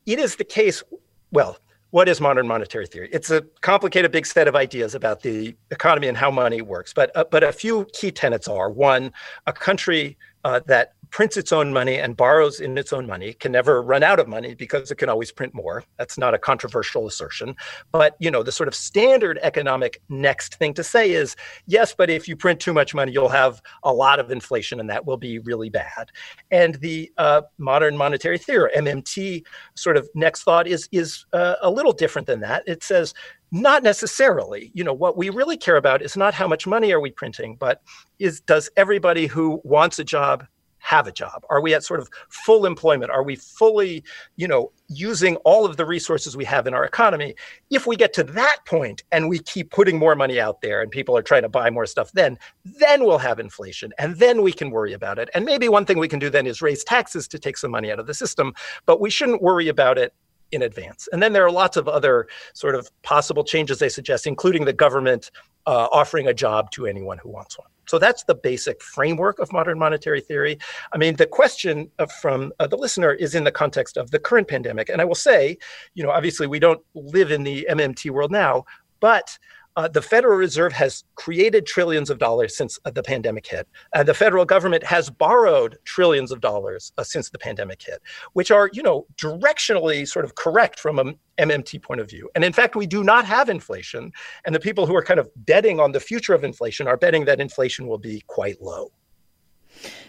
Speaker 3: it is the case. Well, what is modern monetary theory? It's a complicated, big set of ideas about the economy and how money works. But uh, but a few key tenets are: one, a country uh, that prints its own money and borrows in its own money can never run out of money because it can always print more. That's not a controversial assertion. But you know the sort of standard economic next thing to say is yes but if you print too much money you'll have a lot of inflation and that will be really bad. And the uh, modern monetary theory mmt sort of next thought is is uh, a little different than that. It says not necessarily. You know what we really care about is not how much money are we printing but is does everybody who wants a job have a job? Are we at sort of full employment? Are we fully, you know, using all of the resources we have in our economy? If we get to that point and we keep putting more money out there and people are trying to buy more stuff, then then we'll have inflation and then we can worry about it. And maybe one thing we can do then is raise taxes to take some money out of the system, but we shouldn't worry about it in advance. And then there are lots of other sort of possible changes they suggest, including the government uh, offering a job to anyone who wants one. So that's the basic framework of modern monetary theory. I mean, the question from uh, the listener is in the context of the current pandemic. And I will say, you know, obviously we don't live in the MMT world now, but uh, the Federal Reserve has created trillions of dollars since uh, the pandemic hit. And the federal government has borrowed trillions of dollars uh, since the pandemic hit, which are, you know, directionally sort of correct from a MMT point of view. And in fact, we do not have inflation. And the people who are kind of betting on the future of inflation are betting that inflation will be quite low.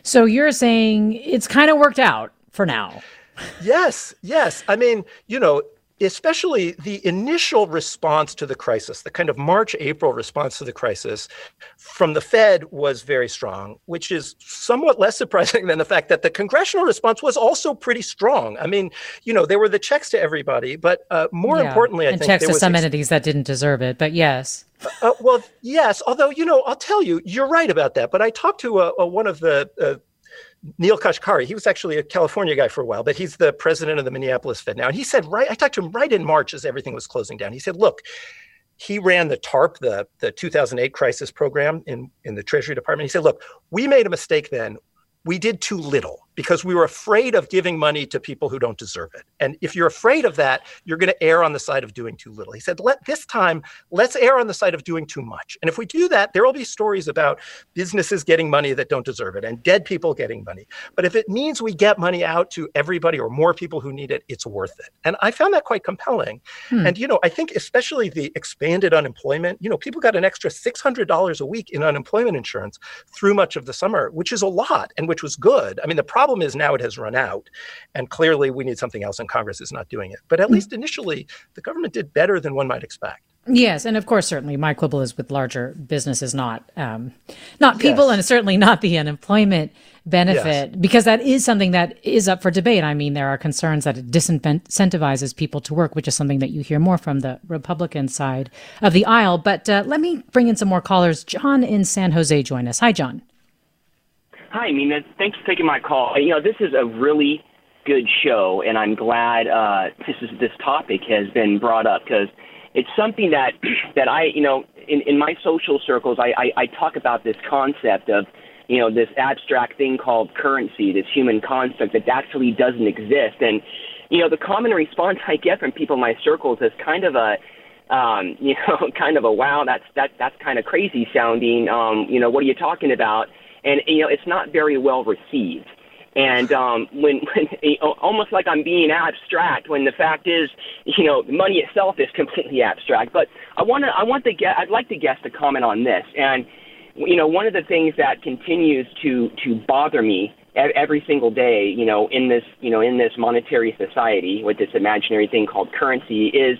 Speaker 1: So you're saying it's kind of worked out for now.
Speaker 3: yes, yes. I mean, you know, especially the initial response to the crisis, the kind of March April response to the crisis from the Fed was very strong, which is somewhat less surprising (laughs) than the fact that the congressional response was also pretty strong. I mean, you know, there were the checks to everybody, but uh, more yeah. importantly, I
Speaker 1: and
Speaker 3: think
Speaker 1: checks to some ex- entities that didn't deserve it. But yes.
Speaker 3: Uh, well, yes. Although, you know, I'll tell you, you're right about that. But I talked to a, a, one of the uh, Neel Kashkari, he was actually a California guy for a while, but he's the president of the Minneapolis Fed now. And he said, right, I talked to him right in March as everything was closing down. He said, look, he ran the TARP, the, the 2008 crisis program in, in the Treasury Department. He said, look, we made a mistake then. We did too little because we were afraid of giving money to people who don't deserve it. And if you're afraid of that, you're going to err on the side of doing too little. He said, let this time, let's err on the side of doing too much. And if we do that, there will be stories about businesses getting money that don't deserve it and dead people getting money. But if it means we get money out to everybody or more people who need it, it's worth it. And I found that quite compelling. Hmm. And, you know, I think especially the expanded unemployment, you know, people got an extra $600 a week in unemployment insurance through much of the summer, which is a lot and which was good. I mean, the problem problem is now it has run out, and clearly we need something else, and Congress is not doing it. But at mm-hmm. least initially, the government did better than one might expect.
Speaker 1: Yes, and of course, certainly, my quibble is with larger businesses, not um, not people, yes. and certainly not the unemployment benefit, yes. because that is something that is up for debate. I mean, there are concerns that it disincentivizes people to work, which is something that you hear more from the Republican side of the aisle. But uh, let me bring in some more callers. John in San Jose, join us. Hi, John.
Speaker 6: Hi, Mina. Thanks for taking my call. You know, this is a really good show, and I'm glad uh, this is this topic has been brought up because it's something that (clears throat) that I, you know, in, in my social circles, I, I, I talk about this concept of, you know, this abstract thing called currency, this human construct that actually doesn't exist, and you know, the common response (laughs) I get from people in my circles is kind of a um, (laughs) you know, kind of a wow, that's that that's kind of crazy sounding. Um, you know, what are you talking about? And you know it's not very well received. And um, when, (laughs) when you know, almost like I'm being abstract, when the fact is, you know, money itself is completely abstract. But I want to, I want to get, I'd like the guest to comment on this. And you know, one of the things that continues to to bother me every single day, you know, in this, you know, in this monetary society with this imaginary thing called currency is,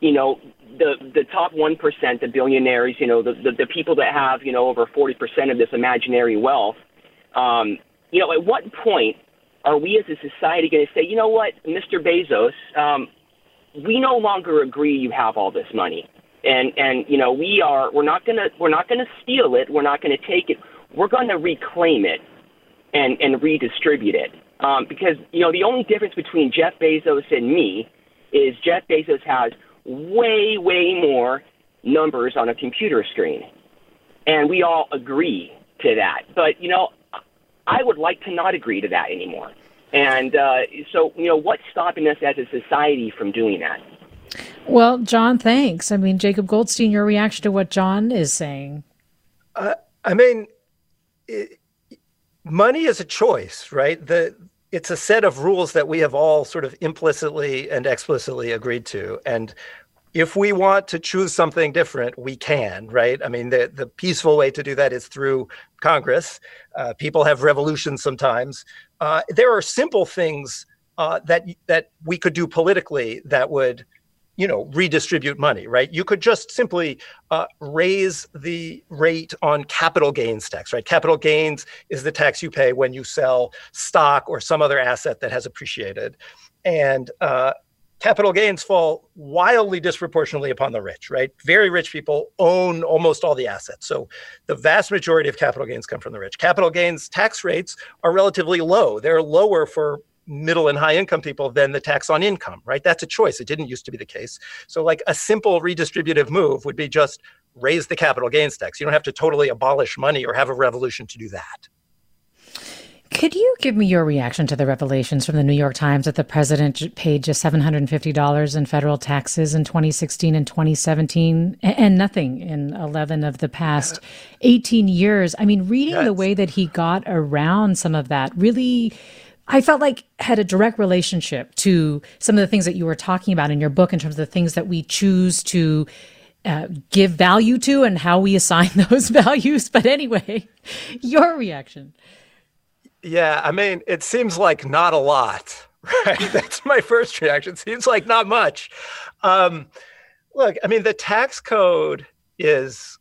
Speaker 6: you know, the the top one percent, the billionaires, you know, the, the the people that have you know over forty percent of this imaginary wealth. Um, you know, at what point are we as a society going to say, you know what, Mr. Bezos, um, we no longer agree you have all this money, and and you know we are we're not gonna we're not gonna steal it, we're not gonna take it, we're gonna reclaim it and and redistribute it. Um, because you know the only difference between Jeff Bezos and me is Jeff Bezos has way, way more numbers on a computer screen. And we all agree to that. But you know, I would like to not agree to that anymore. And uh, so, you know, what's stopping us as a society from doing that?
Speaker 1: Well, John, thanks. I mean, Jacob Goldstein, your reaction to what John is saying?
Speaker 3: Uh, I mean, it, money is a choice, right? The it's a set of rules that we have all sort of implicitly and explicitly agreed to, and if we want to choose something different, we can, right? I mean, the, the peaceful way to do that is through Congress. Uh, people have revolutions sometimes. Uh, there are simple things uh, that that we could do politically that would, you know, redistribute money, right? You could just simply uh, raise the rate on capital gains tax, right? Capital gains is the tax you pay when you sell stock or some other asset that has appreciated, and uh, capital gains fall wildly disproportionately upon the rich, right? Very rich people own almost all the assets. So the vast majority of capital gains come from the rich. Capital gains tax rates are relatively low. They're lower for middle and high income people than the tax on income, right? That's a choice. It didn't used to be the case. So like a simple redistributive move would be just raise the capital gains tax. You don't have to totally abolish money or have a revolution to do that.
Speaker 1: Could you give me your reaction to the revelations from the New York Times that the president paid just $750 in federal taxes in 2016 and 2017 and nothing in 11 of the past 18 years? I mean, reading yes. the way that he got around some of that really I felt like had a direct relationship to some of the things that you were talking about in your book in terms of the things that we choose to uh, give value to and how we assign (laughs) those values. But anyway, (laughs) your reaction.
Speaker 3: Yeah, I mean, it seems like not a lot, (laughs) right? That's my first reaction. Seems like not much. Um, look, I mean, the tax code is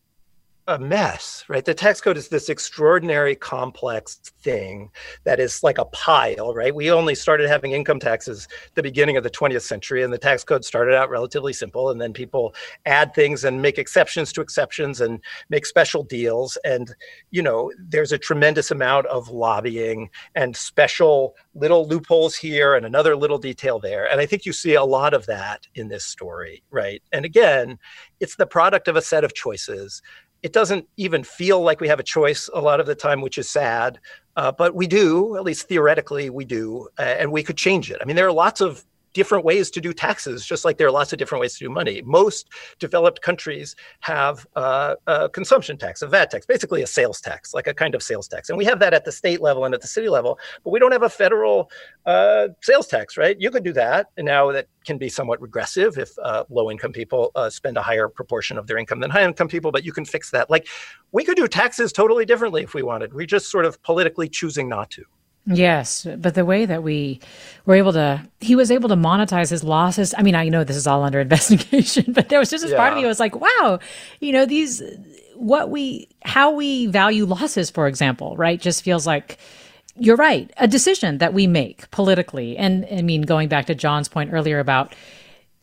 Speaker 3: a mess, right? The tax code is this extraordinary complex thing that is like a pile, right? We only started having income taxes the beginning of the 20th century, and the tax code started out relatively simple, and then people add things and make exceptions to exceptions and make special deals. And, you know, there's a tremendous amount of lobbying and special little loopholes here and another little detail there. And I think you see a lot of that in this story, right? And again, it's the product of a set of choices it doesn't even feel like we have a choice a lot of the time, which is sad. Uh, but we do, at least theoretically, we do, uh, and we could change it. I mean, there are lots of different ways to do taxes, just like there are lots of different ways to do money. Most developed countries have uh, a consumption tax, a VAT tax, basically a sales tax, like a kind of sales tax. And we have that at the state level and at the city level, but we don't have a federal uh, sales tax, right? You could do that. And now that can be somewhat regressive if uh, low income people uh, spend a higher proportion of their income than high income people, but you can fix that. Like we could do taxes totally differently if we wanted. We're just sort of politically choosing not to.
Speaker 1: Yes, but the way that we were able to, he was able to monetize his losses. I mean, I know this is all under (laughs) investigation, but there was just this yeah. part of me was like, wow, you know, these, what we, how we value losses, for example, right, just feels like, you're right, a decision that we make politically. And I mean, going back to John's point earlier about,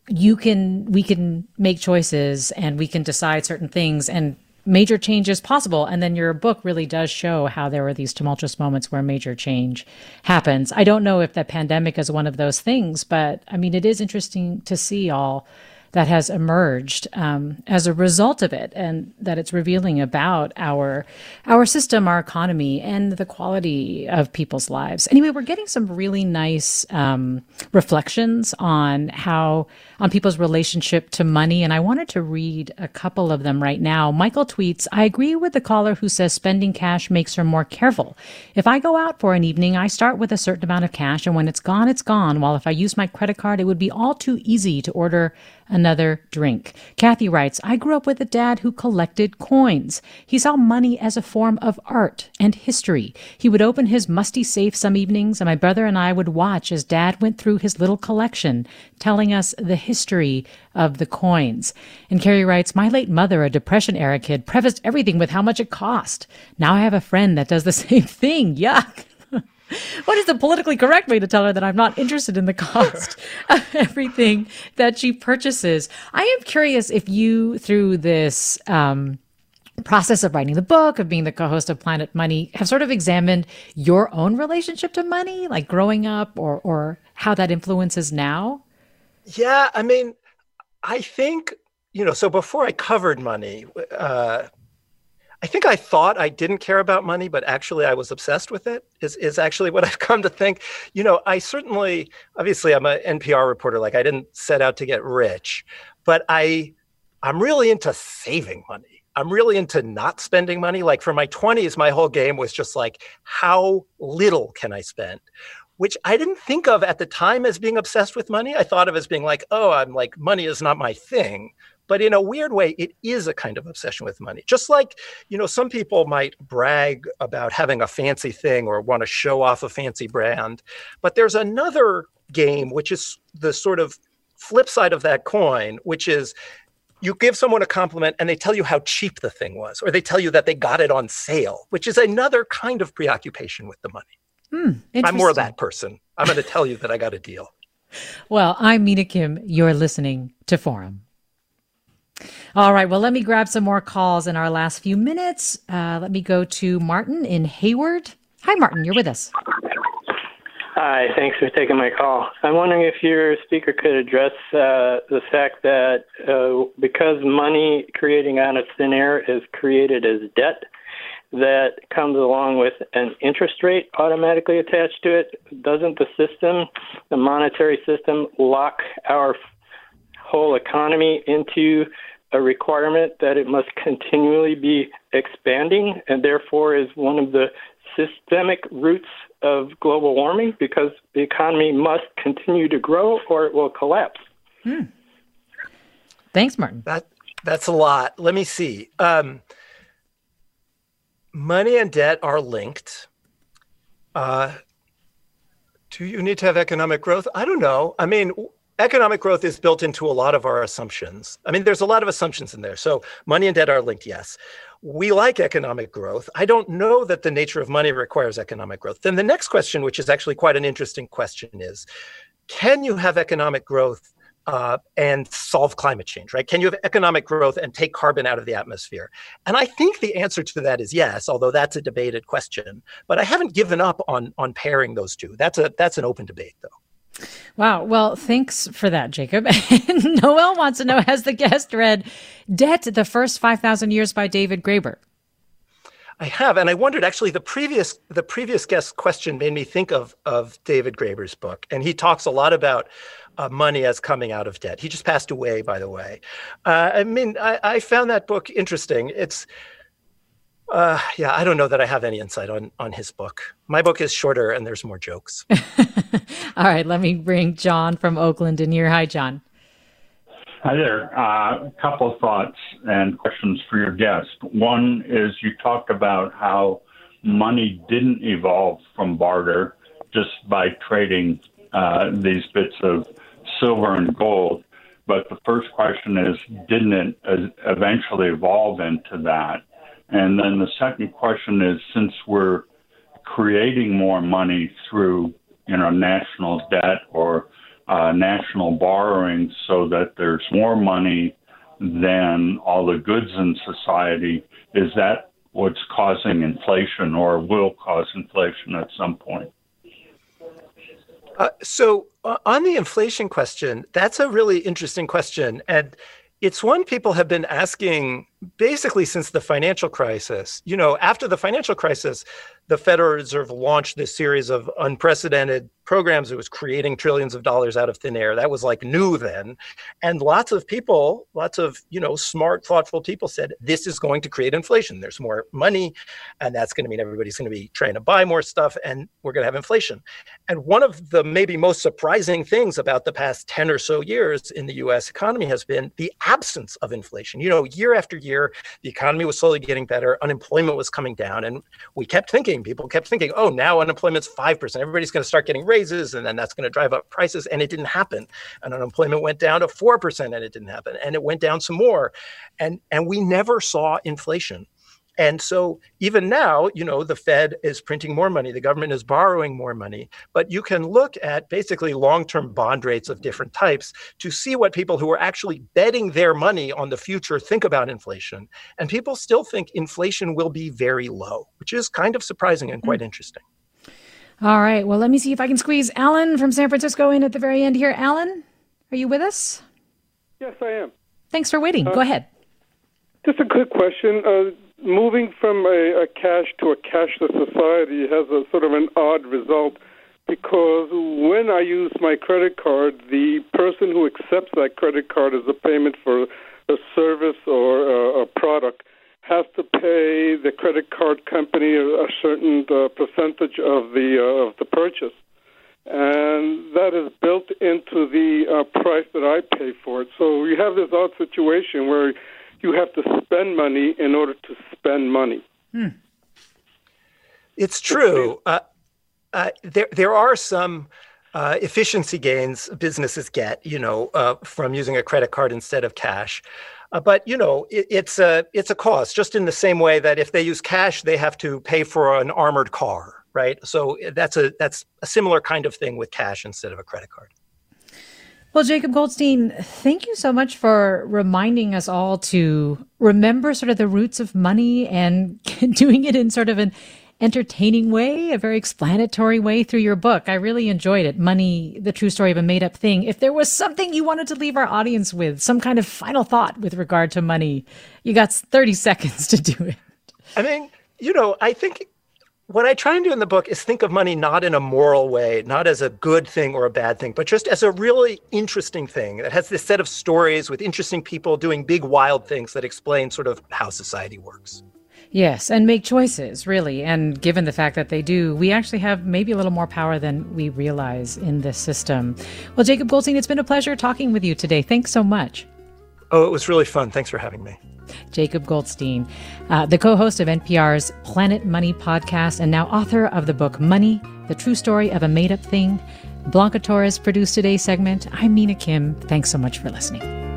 Speaker 1: you can, we can make choices and we can decide certain things and major changes possible. And then your book really does show how there were these tumultuous moments where major change happens. I don't know if the pandemic is one of those things, but I mean, it is interesting to see all that has emerged um, as a result of it, and that it's revealing about our our system, our economy, and the quality of people's lives. Anyway, we're getting some really nice um, reflections on how on people's relationship to money, and I wanted to read a couple of them right now. Michael tweets, "I agree with the caller who says spending cash makes her more careful. If I go out for an evening, I start with a certain amount of cash, and when it's gone, it's gone. While if I use my credit card, it would be all too easy to order." Another drink. Kathy writes, I grew up with a dad who collected coins. He saw money as a form of art and history. He would open his musty safe some evenings, and my brother and I would watch as dad went through his little collection, telling us the history of the coins. And Carrie writes, My late mother, a Depression era kid, prefaced everything with how much it cost. Now I have a friend that does the (laughs) same thing. Yuck what is the politically correct way to tell her that I'm not interested in the cost (laughs) of everything that she purchases? I am curious if you, through this um, process of writing the book, of being the co host of Planet Money, have sort of examined your own relationship to money, like growing up, or, or how that influences now?
Speaker 3: Yeah, I mean, I think, you know, so before I covered money, uh, I think I thought I didn't care about money, but actually I was obsessed with it. Is is actually (laughs) what I've come to think. You know, I certainly, obviously, I'm an NPR reporter. Like I didn't set out to get rich, but I, I'm really into saving money. I'm really into not spending money. Like for my 20s, my whole game was just like, how little can I spend? Which I didn't think of at the time as being obsessed with money. I thought of as being like, oh, I'm like, money is not my thing. But in a weird way, it is a kind of obsession with money. Just like, you know, some people might brag about having a fancy thing or want to show off a fancy brand. But there's another game, which is the sort of flip side of that coin, which is you give someone a compliment and they tell you how cheap the thing was, or they tell you that they got it on sale, which is another kind of preoccupation with the money.
Speaker 1: Hmm,
Speaker 3: I'm more that person. I'm going to tell you that I got a deal. (laughs)
Speaker 1: Well, I'm Mina Kim. You're listening to Forum. All right. Well, let me grab some more calls in our last few minutes. Uh, let me go to Martin in Hayward. Hi, Martin. You're with us.
Speaker 7: Hi. Thanks for taking my call. I'm wondering if your speaker could address uh, the fact that uh, because money creating out of thin air is created as debt, that comes along with an interest rate automatically attached to it. Doesn't the system, the monetary system, lock our whole economy into a requirement that it must continually be expanding and therefore is one of the systemic roots of global warming because the economy must continue to grow or it will collapse.
Speaker 1: Hmm. Thanks, Martin.
Speaker 3: That that's a lot. Let me see. Um, money and debt are linked. Uh, do you need to have economic growth? I don't know. I mean, economic growth is built into a lot of our assumptions. I mean, there's a lot of assumptions in there. So money and debt are linked, yes. We like economic growth. I don't know that the nature of money requires economic growth. Then the next question, which is actually quite an interesting question, is can you have economic growth uh, and solve climate change, right? Can you have economic growth and take carbon out of the atmosphere? And I think the answer to that is yes, although that's a debated question. But I haven't given up on on pairing those two. That's a that's an open debate, though.
Speaker 1: Wow. Well, thanks for that, Jacob. (laughs) Noel wants to know Has the guest read Debt, the First 5,000 Years by David Graeber?
Speaker 3: I have, and I wondered actually the previous the previous guest question made me think of of David Graeber's book, and he talks a lot about uh, money as coming out of debt. He just passed away, by the way. Uh, I mean, I, I, found that book interesting. It's uh, yeah, I don't know that I have any insight on on his book. My book is shorter and there's more jokes. (laughs)
Speaker 1: All right, let me bring John from Oakland in here. Hi, John.
Speaker 8: Hi there. Uh, a couple of thoughts and questions for your guest. One is you talked about how money didn't evolve from barter just by trading uh, these bits of silver and gold. But the first question is, didn't it eventually evolve into that? And then the second question is, since we're creating more money through, you know, national debt or uh, national borrowing, so that there's more money than all the goods in society, is that what's causing inflation or will cause inflation at some point?
Speaker 3: Uh, so uh, on the inflation question, that's a really interesting question, and it's one people have been asking basically since the financial crisis. You know, after the financial crisis, the Federal Reserve launched this series of unprecedented programs. It was creating trillions of dollars out of thin air. That was like new then. And lots of people, lots of, you know, smart, thoughtful people said, this is going to create inflation. There's more money, and that's going to mean everybody's going to be trying to buy more stuff, and we're going to have inflation. And one of the maybe most surprising things about the past 10 or so years in the US economy has been the absence of inflation. You know, year after year, the economy was slowly getting better, unemployment was coming down, and we kept thinking, people kept thinking, oh, now unemployment's 5%. Everybody's going to start getting raises, and then that's going to drive up prices. And it didn't happen. And unemployment went down to 4%, and it didn't happen. And it went down some more. And, and we never saw inflation. And so even now, you know, the Fed is printing more money, the government is borrowing more money, but you can look at basically long-term bond rates of different types to see what people who are actually betting their money on the future think about inflation. And people still think inflation will be very low, which is kind of surprising and quite mm. interesting.
Speaker 1: All right. Well, let me see if I can squeeze Alan from San Francisco in at the very end here. Alan, are you with us?
Speaker 9: Yes, I am.
Speaker 1: Thanks for waiting. Uh, Go ahead.
Speaker 9: Just a quick question. Uh, moving from a, a cash to a cashless society has a sort of an odd result because when I use my credit card, the person who accepts that credit card as a payment for a service or a, a product has to pay the credit card company a, certain uh, percentage of the uh, of the purchase, and that is built into the uh, price that I pay for it. So you have this odd situation where you have to spend money in order to spend money. Hmm.
Speaker 3: It's true. Uh, uh, there, there are some uh, efficiency gains businesses get, you know, uh, from using a credit card instead of cash. Uh, but you know, it, it's a it's a cost. Just in the same way that if they use cash, they have to pay for an armored car, right? So that's a that's a similar kind of thing with cash instead of a credit card.
Speaker 1: Well, Jacob Goldstein, thank you so much for reminding us all to remember sort of the roots of money and (laughs) doing it in sort of an entertaining way, a very explanatory way through your book. I really enjoyed it. Money, the true story of a made up thing. If there was something you wanted to leave our audience with, some kind of final thought with regard to money, you got 30 (laughs) seconds to do it.
Speaker 3: I mean, you know, I think what I try and do in the book is think of money not in a moral way, not as a good thing or a bad thing, but just as a really interesting thing that has this set of stories with interesting people doing big, wild things that explain sort of how society works.
Speaker 1: Yes, and make choices, really. And given the fact that they do, we actually have maybe a little more power than we realize in this system. Well, Jacob Goldstein, it's been a pleasure talking with you today. Thanks so much.
Speaker 3: Oh, it was really fun. Thanks for having me.
Speaker 1: Jacob Goldstein, uh, the co host of NPR's Planet Money podcast and now author of the book Money, the true story of a made up thing. Blanca Torres produced today's segment. I'm Mina Kim. Thanks so much for listening.